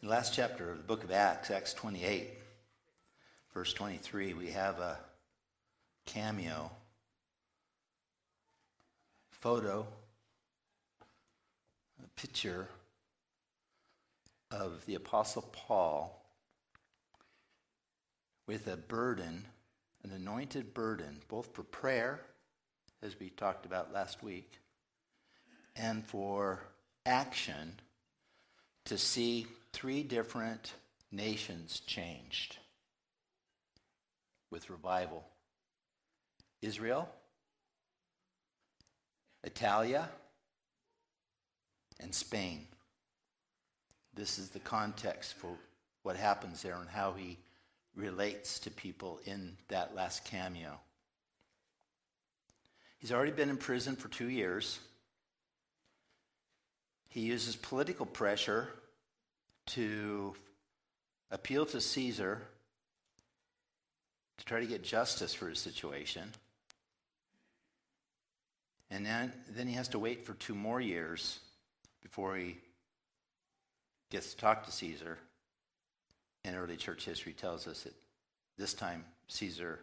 In the last chapter of the book of Acts, Acts 28, verse 23, we have a cameo photo, a picture of the Apostle Paul with a burden, an anointed burden, both for prayer, as we talked about last week, and for action to see three different nations changed with revival Israel, Italia, and Spain. This is the context for what happens there and how he relates to people in that last cameo. He's already been in prison for two years. He uses political pressure to appeal to Caesar to try to get justice for his situation. And then, then he has to wait for two more years before he gets to talk to Caesar. And early church history tells us that this time Caesar,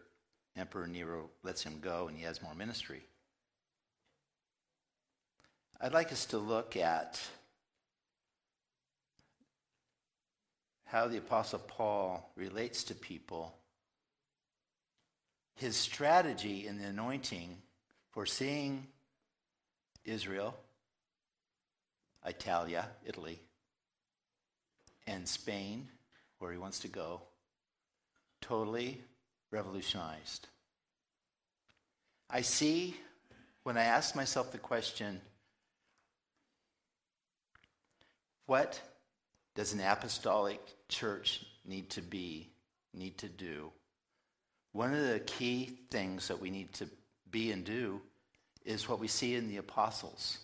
Emperor Nero, lets him go and he has more ministry. I'd like us to look at how the Apostle Paul relates to people, his strategy in the anointing for seeing Israel, Italia, Italy, and Spain, where he wants to go, totally revolutionized. I see when I ask myself the question, what does an apostolic church need to be, need to do? One of the key things that we need to be and do is what we see in the apostles.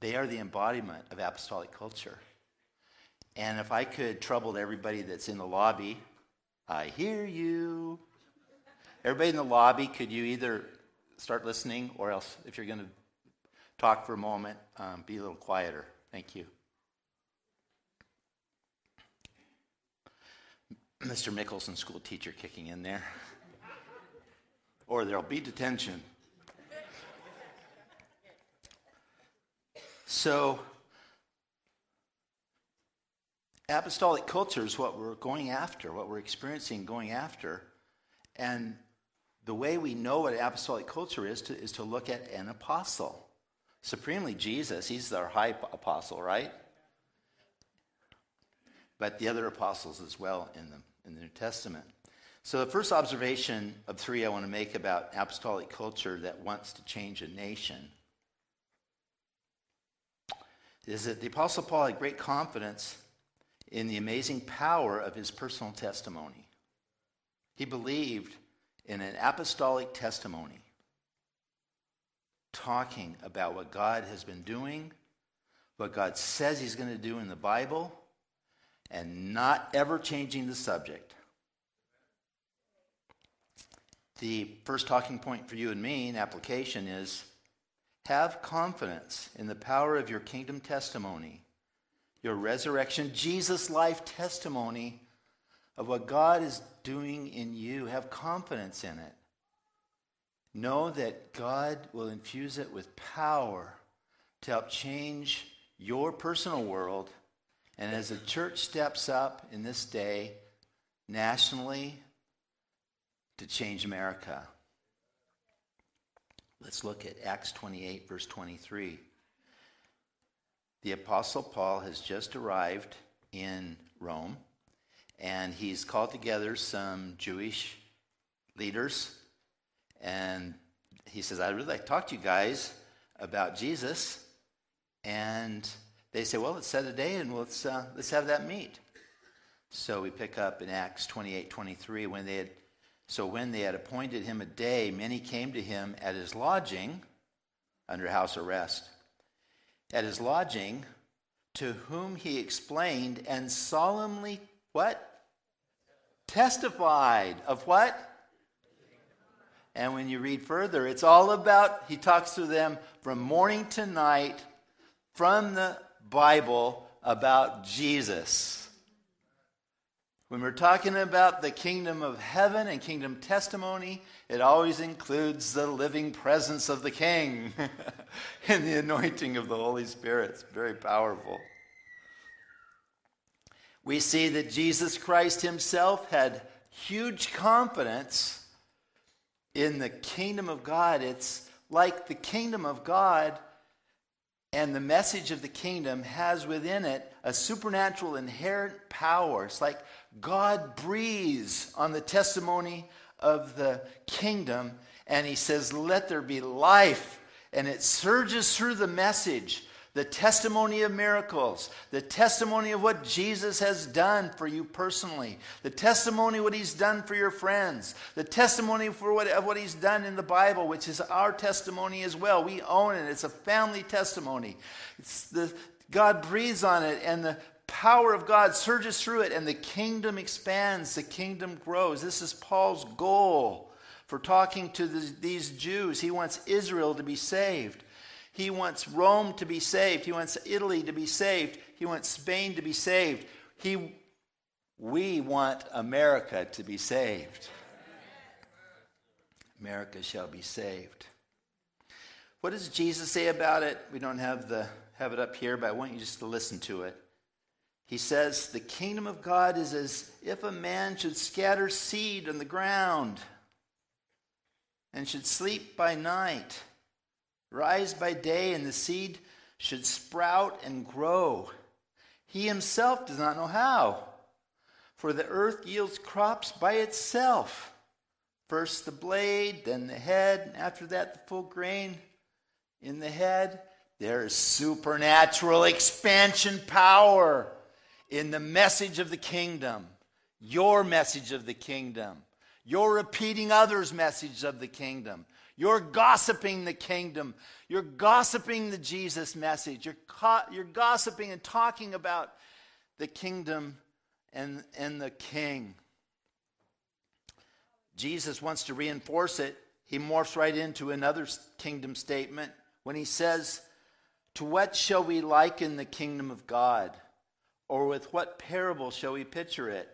They are the embodiment of apostolic culture. And if I could trouble everybody that's in the lobby, I hear you. Everybody in the lobby, could you either start listening or else, if you're going to talk for a moment, um, be a little quieter? Thank you. Mr. Mickelson, school teacher, kicking in there. or there'll be detention. So, apostolic culture is what we're going after, what we're experiencing going after. And the way we know what apostolic culture is to, is to look at an apostle. Supremely Jesus, he's our high apostle, right? But the other apostles as well in the, in the New Testament. So, the first observation of three I want to make about apostolic culture that wants to change a nation is that the Apostle Paul had great confidence in the amazing power of his personal testimony. He believed in an apostolic testimony, talking about what God has been doing, what God says he's going to do in the Bible, and not ever changing the subject. The first talking point for you and me in application is have confidence in the power of your kingdom testimony, your resurrection, Jesus life testimony of what God is doing in you. Have confidence in it. Know that God will infuse it with power to help change your personal world. And as the church steps up in this day, nationally, to change America. Let's look at Acts 28, verse 23. The Apostle Paul has just arrived in Rome, and he's called together some Jewish leaders, and he says, I'd really like to talk to you guys about Jesus. And they say, well, let's set a day and let's, uh, let's have that meet. So we pick up in Acts 28, 23, when they had so when they had appointed him a day, many came to him at his lodging under house arrest. At his lodging, to whom he explained and solemnly what? Testified of what? And when you read further, it's all about, he talks to them from morning to night from the Bible about Jesus. When we're talking about the kingdom of heaven and kingdom testimony, it always includes the living presence of the king and the anointing of the Holy Spirit. It's very powerful. We see that Jesus Christ himself had huge confidence in the kingdom of God. It's like the kingdom of God and the message of the kingdom has within it a supernatural inherent power. It's like God breathes on the testimony of the kingdom and he says, Let there be life. And it surges through the message, the testimony of miracles, the testimony of what Jesus has done for you personally, the testimony of what he's done for your friends, the testimony for what, of what he's done in the Bible, which is our testimony as well. We own it. It's a family testimony. It's the, God breathes on it, and the power of God surges through it and the kingdom expands, the kingdom grows. This is Paul's goal for talking to the, these Jews. He wants Israel to be saved. He wants Rome to be saved. He wants Italy to be saved. He wants Spain to be saved. He, we want America to be saved. America shall be saved. What does Jesus say about it? We don't have, the, have it up here, but I want you just to listen to it. He says, The kingdom of God is as if a man should scatter seed on the ground and should sleep by night, rise by day, and the seed should sprout and grow. He himself does not know how. For the earth yields crops by itself. First the blade, then the head, and after that the full grain in the head. There is supernatural expansion power in the message of the kingdom, your message of the kingdom. You're repeating others' message of the kingdom. You're gossiping the kingdom. You're gossiping the Jesus message. You're, co- you're gossiping and talking about the kingdom and, and the king. Jesus wants to reinforce it. He morphs right into another kingdom statement when he says, To what shall we liken the kingdom of God? Or with what parable shall we picture it?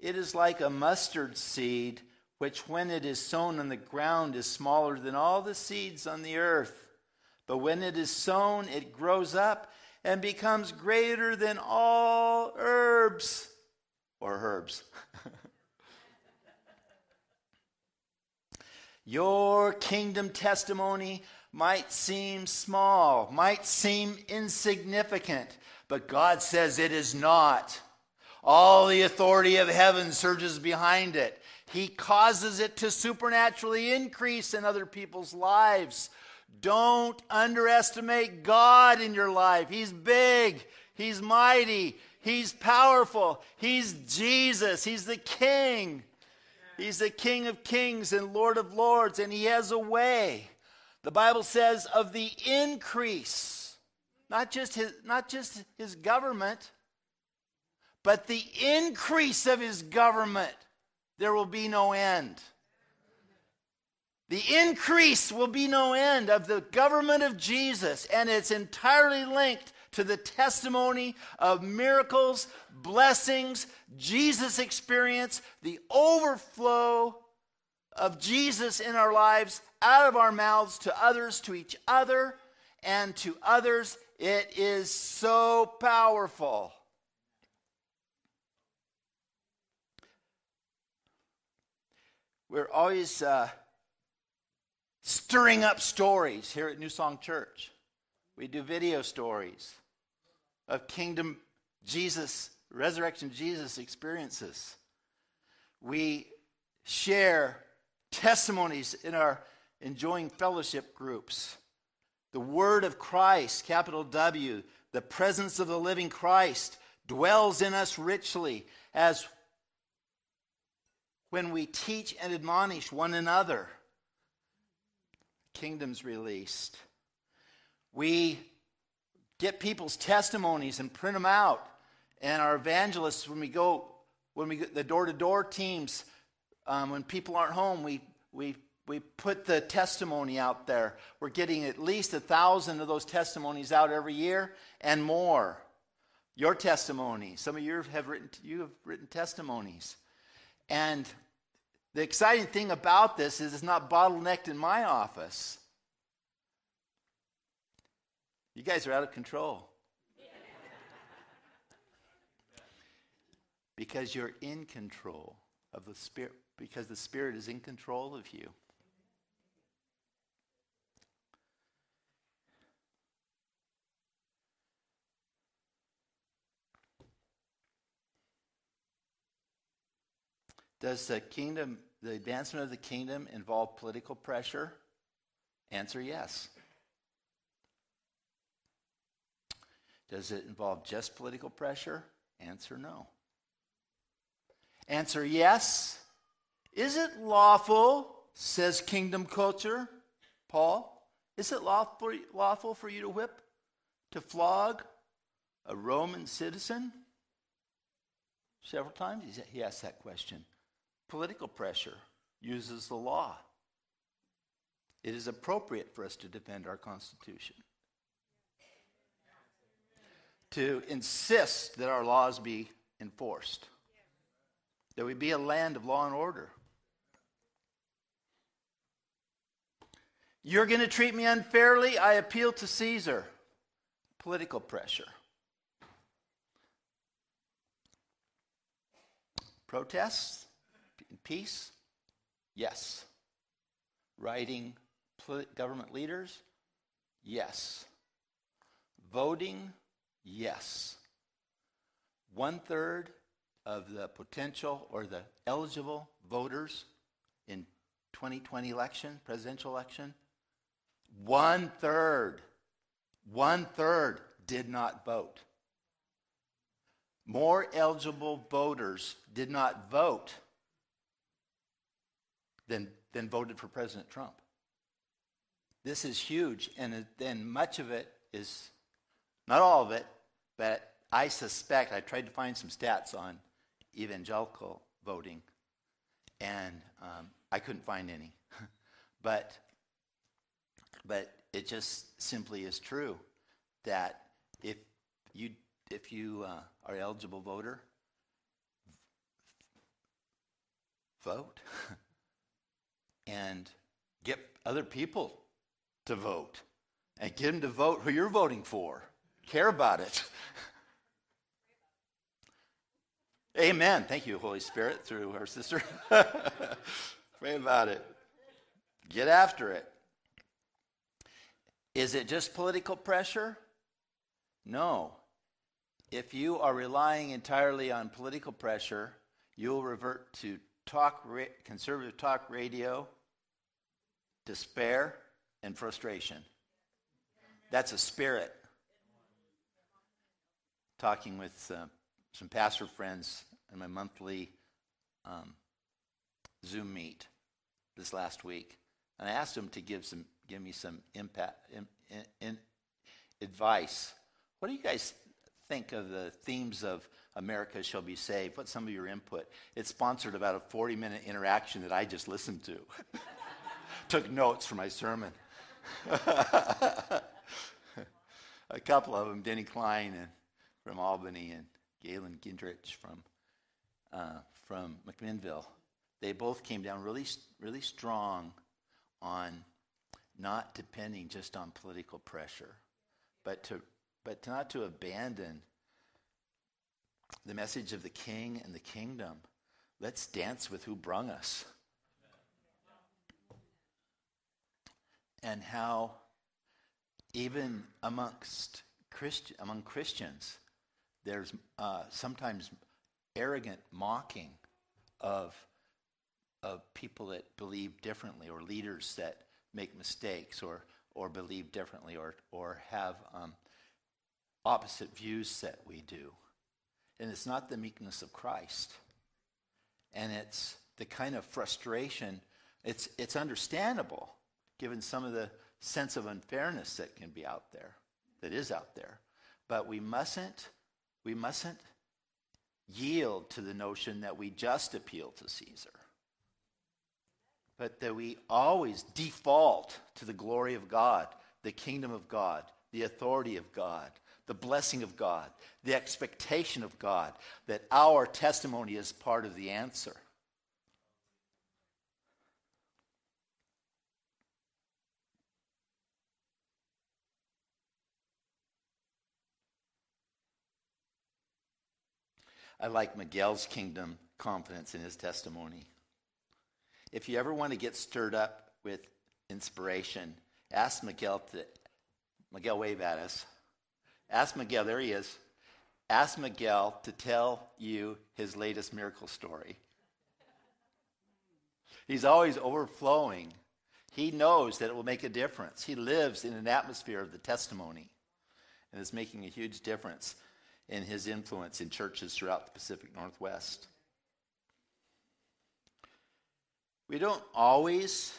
It is like a mustard seed, which when it is sown on the ground is smaller than all the seeds on the earth. But when it is sown, it grows up and becomes greater than all herbs or herbs. Your kingdom testimony might seem small, might seem insignificant, but God says it is not. All the authority of heaven surges behind it. He causes it to supernaturally increase in other people's lives. Don't underestimate God in your life. He's big, He's mighty, He's powerful, He's Jesus, He's the King. He's the King of kings and Lord of lords, and He has a way. The Bible says of the increase not just his, not just his government, but the increase of his government. There will be no end. The increase will be no end of the government of Jesus, and it's entirely linked to the testimony of miracles, blessings, Jesus experience, the overflow of Jesus in our lives, out of our mouths to others, to each other, and to others it is so powerful. We're always uh, stirring up stories here at New Song Church. We do video stories of kingdom Jesus, resurrection Jesus experiences. We share testimonies in our enjoying fellowship groups. The Word of Christ, capital W, the presence of the living Christ dwells in us richly as when we teach and admonish one another. Kingdom's released. We get people's testimonies and print them out. And our evangelists, when we go, when we get the door to door teams, um, when people aren't home, we, we we put the testimony out there. We're getting at least a thousand of those testimonies out every year and more. your testimony. Some of you have written, you have written testimonies. And the exciting thing about this is it's not bottlenecked in my office. You guys are out of control. because you're in control of the Spirit, because the Spirit is in control of you. Does the kingdom, the advancement of the kingdom involve political pressure? Answer yes. Does it involve just political pressure? Answer no. Answer yes. Is it lawful, says kingdom culture, Paul? Is it lawful, lawful for you to whip, to flog a Roman citizen? Several times he asked that question. Political pressure uses the law. It is appropriate for us to defend our Constitution, to insist that our laws be enforced, that we be a land of law and order. You're going to treat me unfairly? I appeal to Caesar. Political pressure. Protests? Peace? Yes. Writing government leaders? Yes. Voting? Yes. One third of the potential or the eligible voters in 2020 election, presidential election, one third, one third did not vote. More eligible voters did not vote than, than voted for President Trump. This is huge, and then much of it is, not all of it, but I suspect, I tried to find some stats on evangelical voting, and um, I couldn't find any. but, but it just simply is true that if you, if you uh, are eligible voter, vote. and get other people to vote and get them to vote who you're voting for. Care about it. Amen. Thank you, Holy Spirit, through our sister. Pray about it. Get after it. Is it just political pressure? No. If you are relying entirely on political pressure, you'll revert to talk conservative talk radio despair, and frustration. That's a spirit. Talking with uh, some pastor friends in my monthly um, Zoom meet this last week, and I asked them to give some give me some impact in, in, advice. What do you guys think of the themes of America shall be saved? What's some of your input? It sponsored about a 40 minute interaction that I just listened to. took notes for my sermon. a couple of them, Denny Klein and, from Albany and Galen Gindrich from, uh, from McMinnville, they both came down really, really strong on not depending just on political pressure, but to, but to not to abandon the message of the king and the kingdom. Let's dance with who brung us. And how even amongst Christ, among Christians, there's uh, sometimes arrogant mocking of of people that believe differently, or leaders that make mistakes, or or believe differently, or or have um, opposite views that we do, and it's not the meekness of Christ, and it's the kind of frustration. It's it's understandable given some of the sense of unfairness that can be out there, that is out there. But we mustn't, we mustn't yield to the notion that we just appeal to Caesar, but that we always default to the glory of God, the kingdom of God, the authority of God, the blessing of God, the expectation of God that our testimony is part of the answer. I like Miguel's kingdom confidence in his testimony. If you ever want to get stirred up with inspiration, ask Miguel to, Miguel, wave at us. Ask Miguel, there he is. Ask Miguel to tell you his latest miracle story. He's always overflowing. He knows that it will make a difference. He lives in an atmosphere of the testimony and is making a huge difference in his influence in churches throughout the Pacific Northwest. We don't always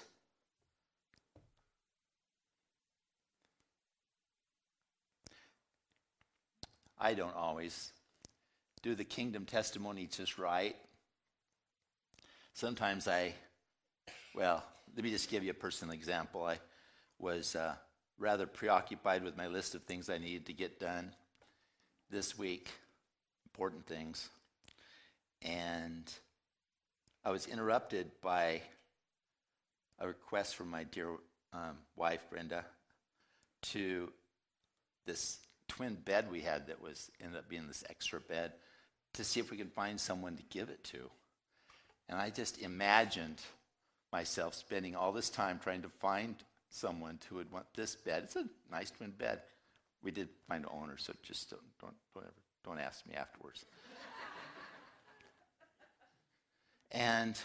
I don't always do the kingdom testimony just right. Sometimes I, well, let me just give you a personal example. I was uh, rather preoccupied with my list of things I needed to get done this week, important things. And I was interrupted by a request from my dear um, wife, Brenda, to this twin bed we had that was ended up being this extra bed to see if we could find someone to give it to. And I just imagined myself spending all this time trying to find someone who would want this bed. It's a nice twin bed. We did find an owner, so just don't don't don't, ever, don't ask me afterwards. and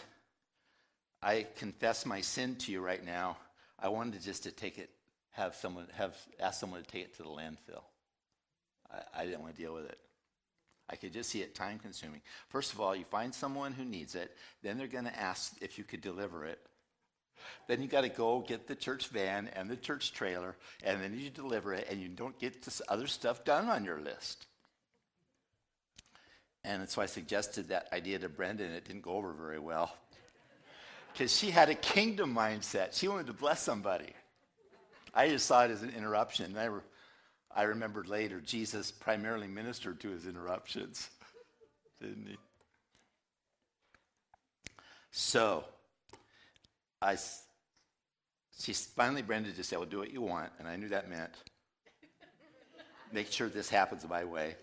I confess my sin to you right now. I wanted just to take it, have someone have ask someone to take it to the landfill. I, I didn't want to deal with it. I could just see it time consuming. First of all, you find someone who needs it, then they're going to ask if you could deliver it. Then you got to go get the church van and the church trailer, and then you deliver it, and you don't get this other stuff done on your list. And so I suggested that idea to Brenda, and it didn't go over very well. Because she had a kingdom mindset. She wanted to bless somebody. I just saw it as an interruption. I, re- I remembered later Jesus primarily ministered to his interruptions, didn't he? So, I, she finally, Brenda just said, well, do what you want. And I knew that meant make sure this happens my way.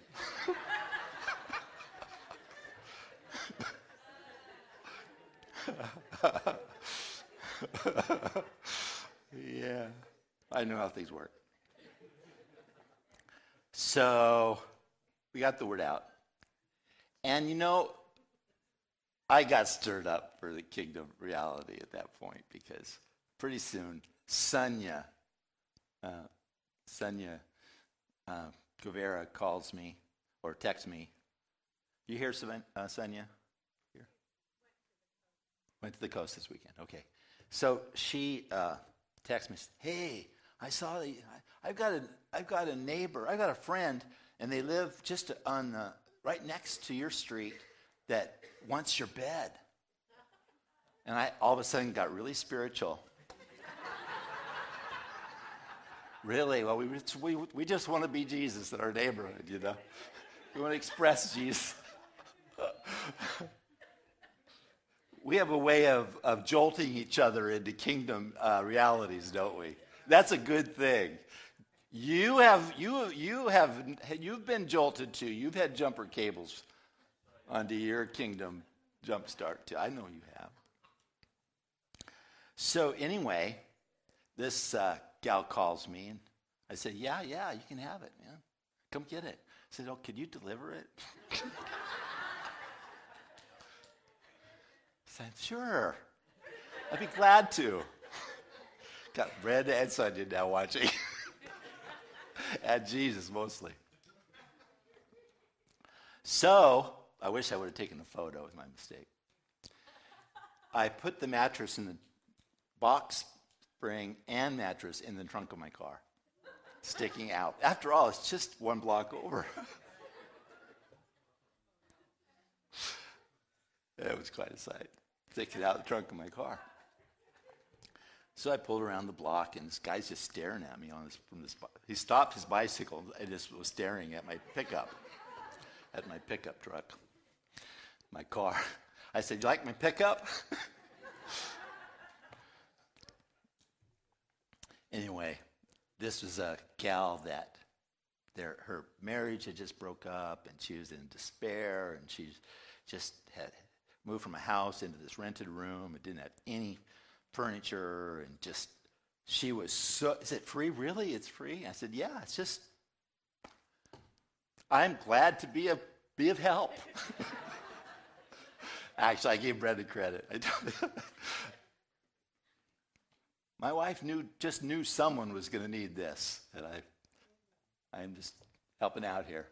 yeah, I know how things work. So we got the word out. And you know, I got stirred up for the kingdom reality at that point because pretty soon, Sonia, uh, Sonia uh, Guevara calls me or texts me. You hear, uh, Sonia? Here? Went to the coast this weekend. Okay. So she uh, texts me, hey, I saw, the, I've got, a, I've got a neighbor, I've got a friend, and they live just on the, right next to your street that wants your bed. And I all of a sudden got really spiritual. really? Well, we, we, we just want to be Jesus in our neighborhood, you know? We want to express Jesus. we have a way of, of jolting each other into kingdom uh, realities, don't we? That's a good thing. You have, you, you have, you've been jolted too. You've had jumper cables onto your kingdom jumpstart too. I know you have. So anyway, this uh, gal calls me and I said, "Yeah, yeah, you can have it, man. Come get it." I said, "Oh, could you deliver it?" I said, "Sure, I'd be glad to." Got red and Sonia now watching, At Jesus mostly. So I wish I would have taken a photo. Was my mistake. I put the mattress in the box spring and mattress in the trunk of my car, sticking out. After all, it's just one block over. it was quite a sight, sticking out the trunk of my car. So I pulled around the block, and this guy's just staring at me on this, from this. He stopped his bicycle and just was staring at my pickup, at my pickup truck, my car. I said, "You like my pickup?" anyway, this was a gal that their, her marriage had just broke up, and she was in despair, and she just had moved from a house into this rented room. It didn't have any furniture and just she was so is it free really it's free i said yeah it's just i'm glad to be of be of help actually i gave brenda credit my wife knew just knew someone was going to need this and i i'm just helping out here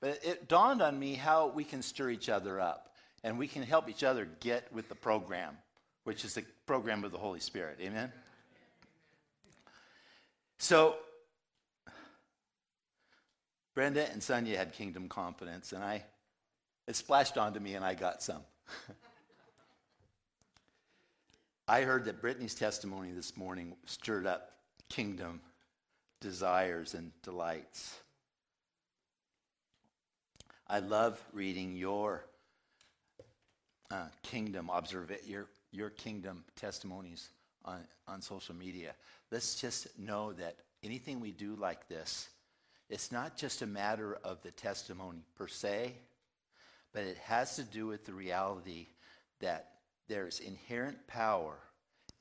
but it dawned on me how we can stir each other up and we can help each other get with the program which is the program of the Holy Spirit. Amen? So, Brenda and Sonia had kingdom confidence, and I, it splashed onto me, and I got some. I heard that Brittany's testimony this morning stirred up kingdom desires and delights. I love reading your uh, kingdom observe your your kingdom testimonies on, on social media. Let's just know that anything we do like this, it's not just a matter of the testimony per se, but it has to do with the reality that there's inherent power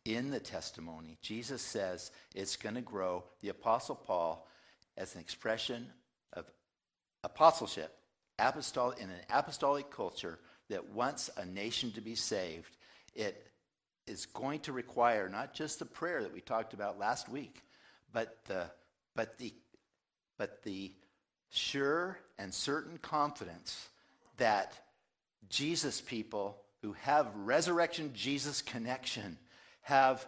in the testimony. Jesus says it's going to grow. The Apostle Paul, as an expression of apostleship, apostolic in an apostolic culture that wants a nation to be saved, it is going to require not just the prayer that we talked about last week, but the, but the, but the sure and certain confidence that Jesus people who have resurrection Jesus connection have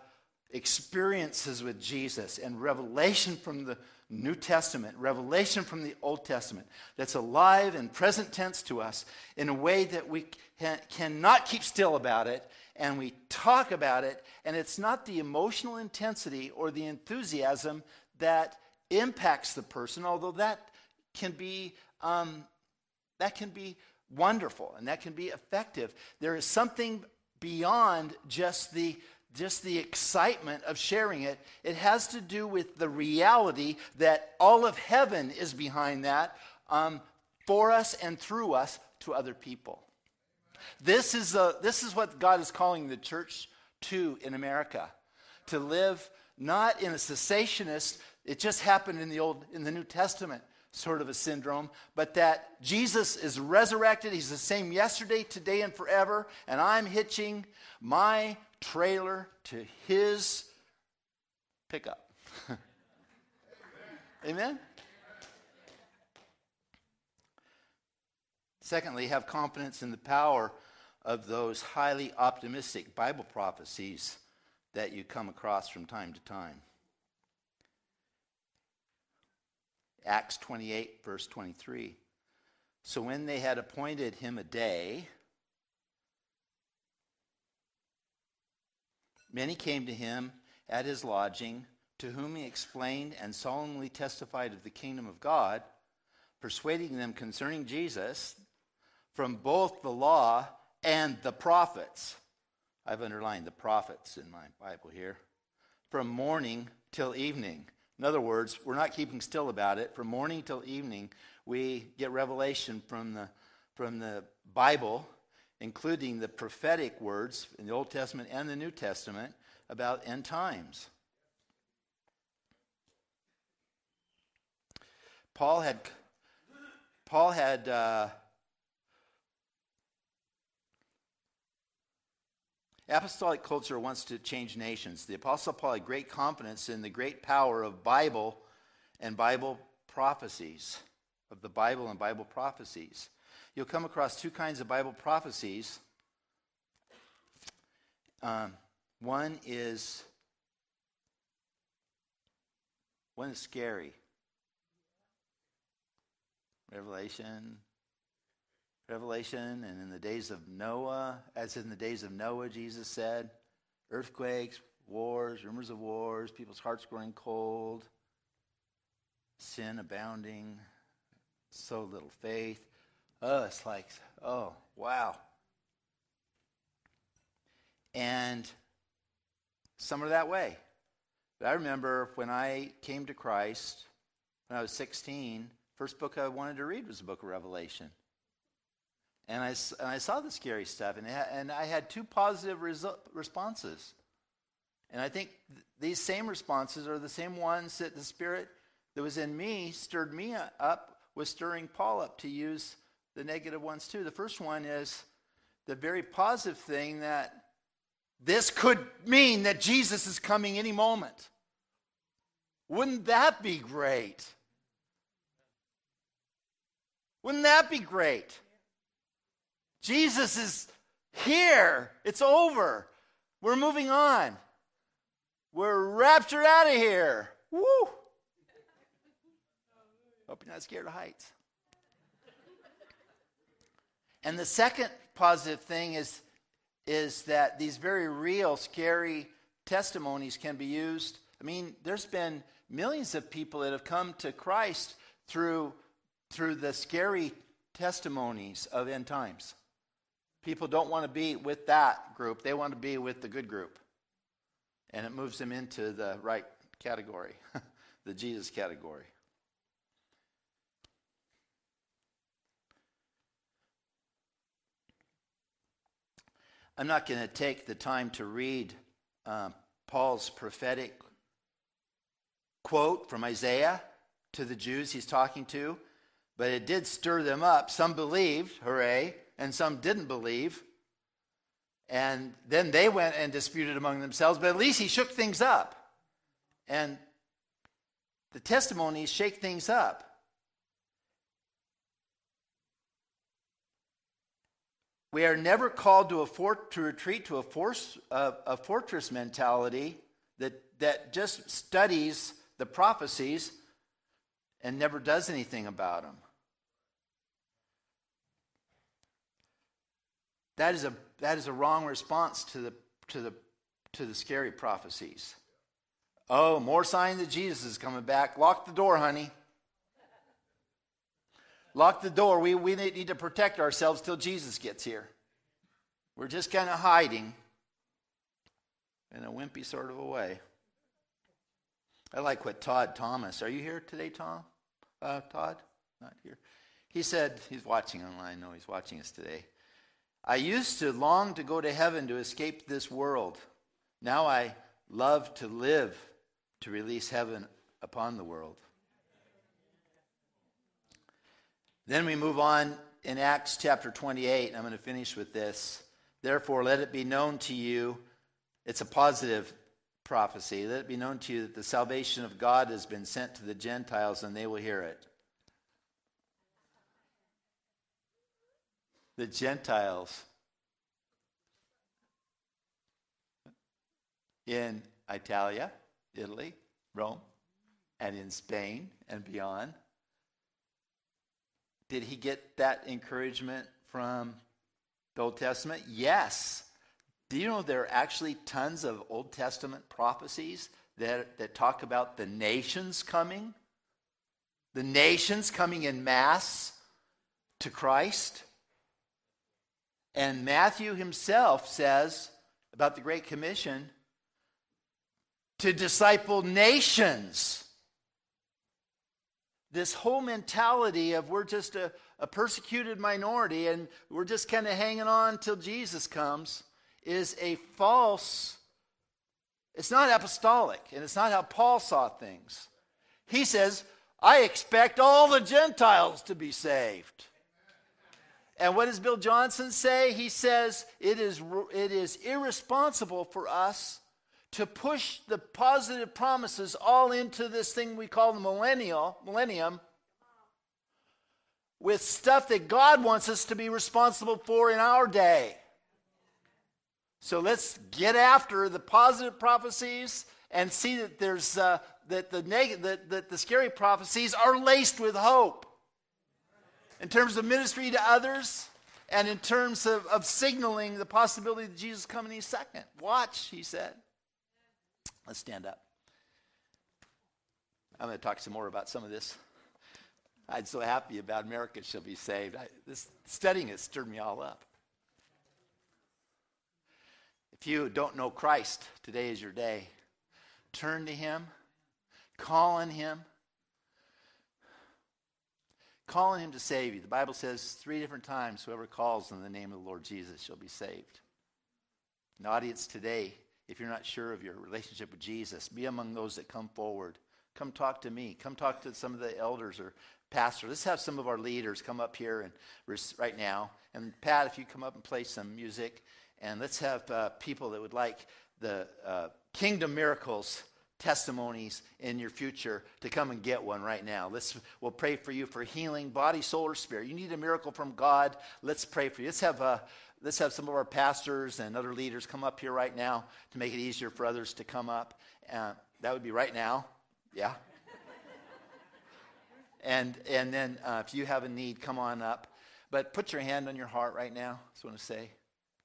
experiences with Jesus and revelation from the New Testament, revelation from the Old Testament that's alive and present tense to us in a way that we can, cannot keep still about it and we talk about it, and it's not the emotional intensity or the enthusiasm that impacts the person, although that can be um, that can be wonderful and that can be effective. There is something beyond just the just the excitement of sharing it. It has to do with the reality that all of heaven is behind that um, for us and through us to other people. This is, a, this is what God is calling the church to in America to live not in a cessationist, it just happened in the Old, in the New Testament sort of a syndrome, but that Jesus is resurrected. He's the same yesterday, today, and forever. And I'm hitching my trailer to his pickup. Amen? Secondly, have confidence in the power of those highly optimistic Bible prophecies that you come across from time to time. Acts 28, verse 23. So when they had appointed him a day, many came to him at his lodging, to whom he explained and solemnly testified of the kingdom of God, persuading them concerning Jesus from both the law and the prophets. I've underlined the prophets in my Bible here. From morning till evening. In other words, we're not keeping still about it. From morning till evening, we get revelation from the, from the Bible, including the prophetic words in the Old Testament and the New Testament about end times. Paul had, Paul had uh, Apostolic culture wants to change nations. The Apostle Paul had great confidence in the great power of Bible and Bible prophecies, of the Bible and Bible prophecies. You'll come across two kinds of Bible prophecies. Um, one is one is scary. Revelation, Revelation, and in the days of Noah, as in the days of Noah, Jesus said, earthquakes, wars, rumors of wars, people's hearts growing cold, sin abounding, so little faith. Oh, it's like, oh, wow. And some are that way. But I remember when I came to Christ when I was 16, first book I wanted to read was the book of Revelation. And I, and I saw the scary stuff, and, and I had two positive resu- responses. And I think th- these same responses are the same ones that the Spirit that was in me stirred me up, was stirring Paul up to use the negative ones too. The first one is the very positive thing that this could mean that Jesus is coming any moment. Wouldn't that be great? Wouldn't that be great? Jesus is here. It's over. We're moving on. We're raptured out of here. Woo! Hope you're not scared of heights. And the second positive thing is, is that these very real, scary testimonies can be used. I mean, there's been millions of people that have come to Christ through, through the scary testimonies of end times. People don't want to be with that group, they want to be with the good group. And it moves them into the right category, the Jesus category. I'm not going to take the time to read uh, Paul's prophetic quote from Isaiah to the Jews he's talking to, but it did stir them up. Some believed, hooray, and some didn't believe. And then they went and disputed among themselves, but at least he shook things up. And the testimonies shake things up. We are never called to, a fort, to retreat to a, force, a fortress mentality that, that just studies the prophecies and never does anything about them. That is a, that is a wrong response to the, to, the, to the scary prophecies. Oh, more sign that Jesus is coming back. Lock the door, honey. Lock the door. We, we need to protect ourselves till Jesus gets here. We're just kind of hiding in a wimpy sort of a way. I like what Todd Thomas, are you here today, Tom? Uh, Todd? Not here. He said, he's watching online. No, he's watching us today. I used to long to go to heaven to escape this world. Now I love to live to release heaven upon the world. Then we move on in Acts chapter 28. I'm going to finish with this. Therefore, let it be known to you, it's a positive prophecy. Let it be known to you that the salvation of God has been sent to the Gentiles and they will hear it. The Gentiles in Italia, Italy, Rome, and in Spain and beyond did he get that encouragement from the Old Testament? Yes. Do you know there are actually tons of Old Testament prophecies that, that talk about the nations coming? The nations coming in mass to Christ? And Matthew himself says about the Great Commission to disciple nations this whole mentality of we're just a, a persecuted minority and we're just kind of hanging on till Jesus comes is a false, it's not apostolic, and it's not how Paul saw things. He says, I expect all the Gentiles to be saved. And what does Bill Johnson say? He says it is, it is irresponsible for us to push the positive promises all into this thing we call the millennial, millennium with stuff that God wants us to be responsible for in our day. So let's get after the positive prophecies and see that there's uh, that the neg- that, that the scary prophecies are laced with hope in terms of ministry to others and in terms of, of signaling the possibility that Jesus coming any second. Watch, he said. Let's stand up. I'm going to talk some more about some of this. I'm so happy about America shall be saved. I, this studying has stirred me all up. If you don't know Christ, today is your day. Turn to Him, call on Him, call on Him to save you. The Bible says three different times whoever calls in the name of the Lord Jesus shall be saved. An audience today, if you're not sure of your relationship with Jesus, be among those that come forward. Come talk to me. Come talk to some of the elders or pastors. Let's have some of our leaders come up here and right now. And Pat, if you come up and play some music, and let's have uh, people that would like the uh, kingdom miracles testimonies in your future to come and get one right now. Let's we'll pray for you for healing, body, soul, or spirit. You need a miracle from God. Let's pray for you. Let's have uh, let's have some of our pastors and other leaders come up here right now to make it easier for others to come up. Uh, that would be right now. Yeah. and and then uh, if you have a need, come on up. But put your hand on your heart right now. I just want to say,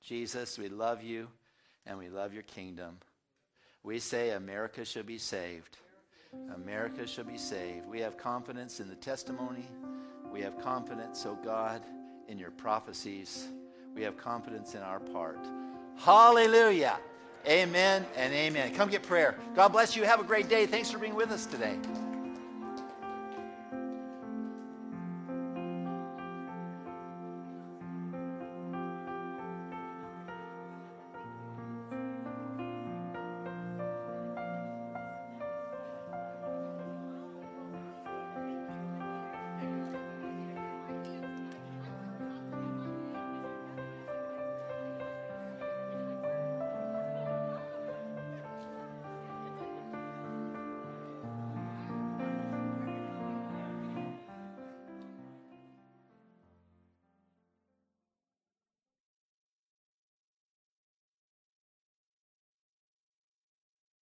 Jesus, we love you and we love your kingdom. We say America should be saved. America should be saved. We have confidence in the testimony. We have confidence, oh God, in your prophecies. We have confidence in our part. Hallelujah. Amen and amen. Come get prayer. God bless you. Have a great day. Thanks for being with us today.